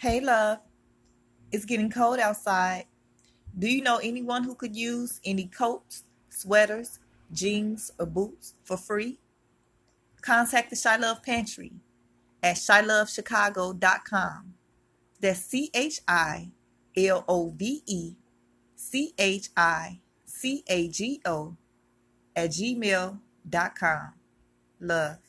Hey, love. It's getting cold outside. Do you know anyone who could use any coats, sweaters, jeans, or boots for free? Contact the Chi Love Pantry at chilovechicago.com. That's C H I L O V E C H I C A G O at gmail.com. Love.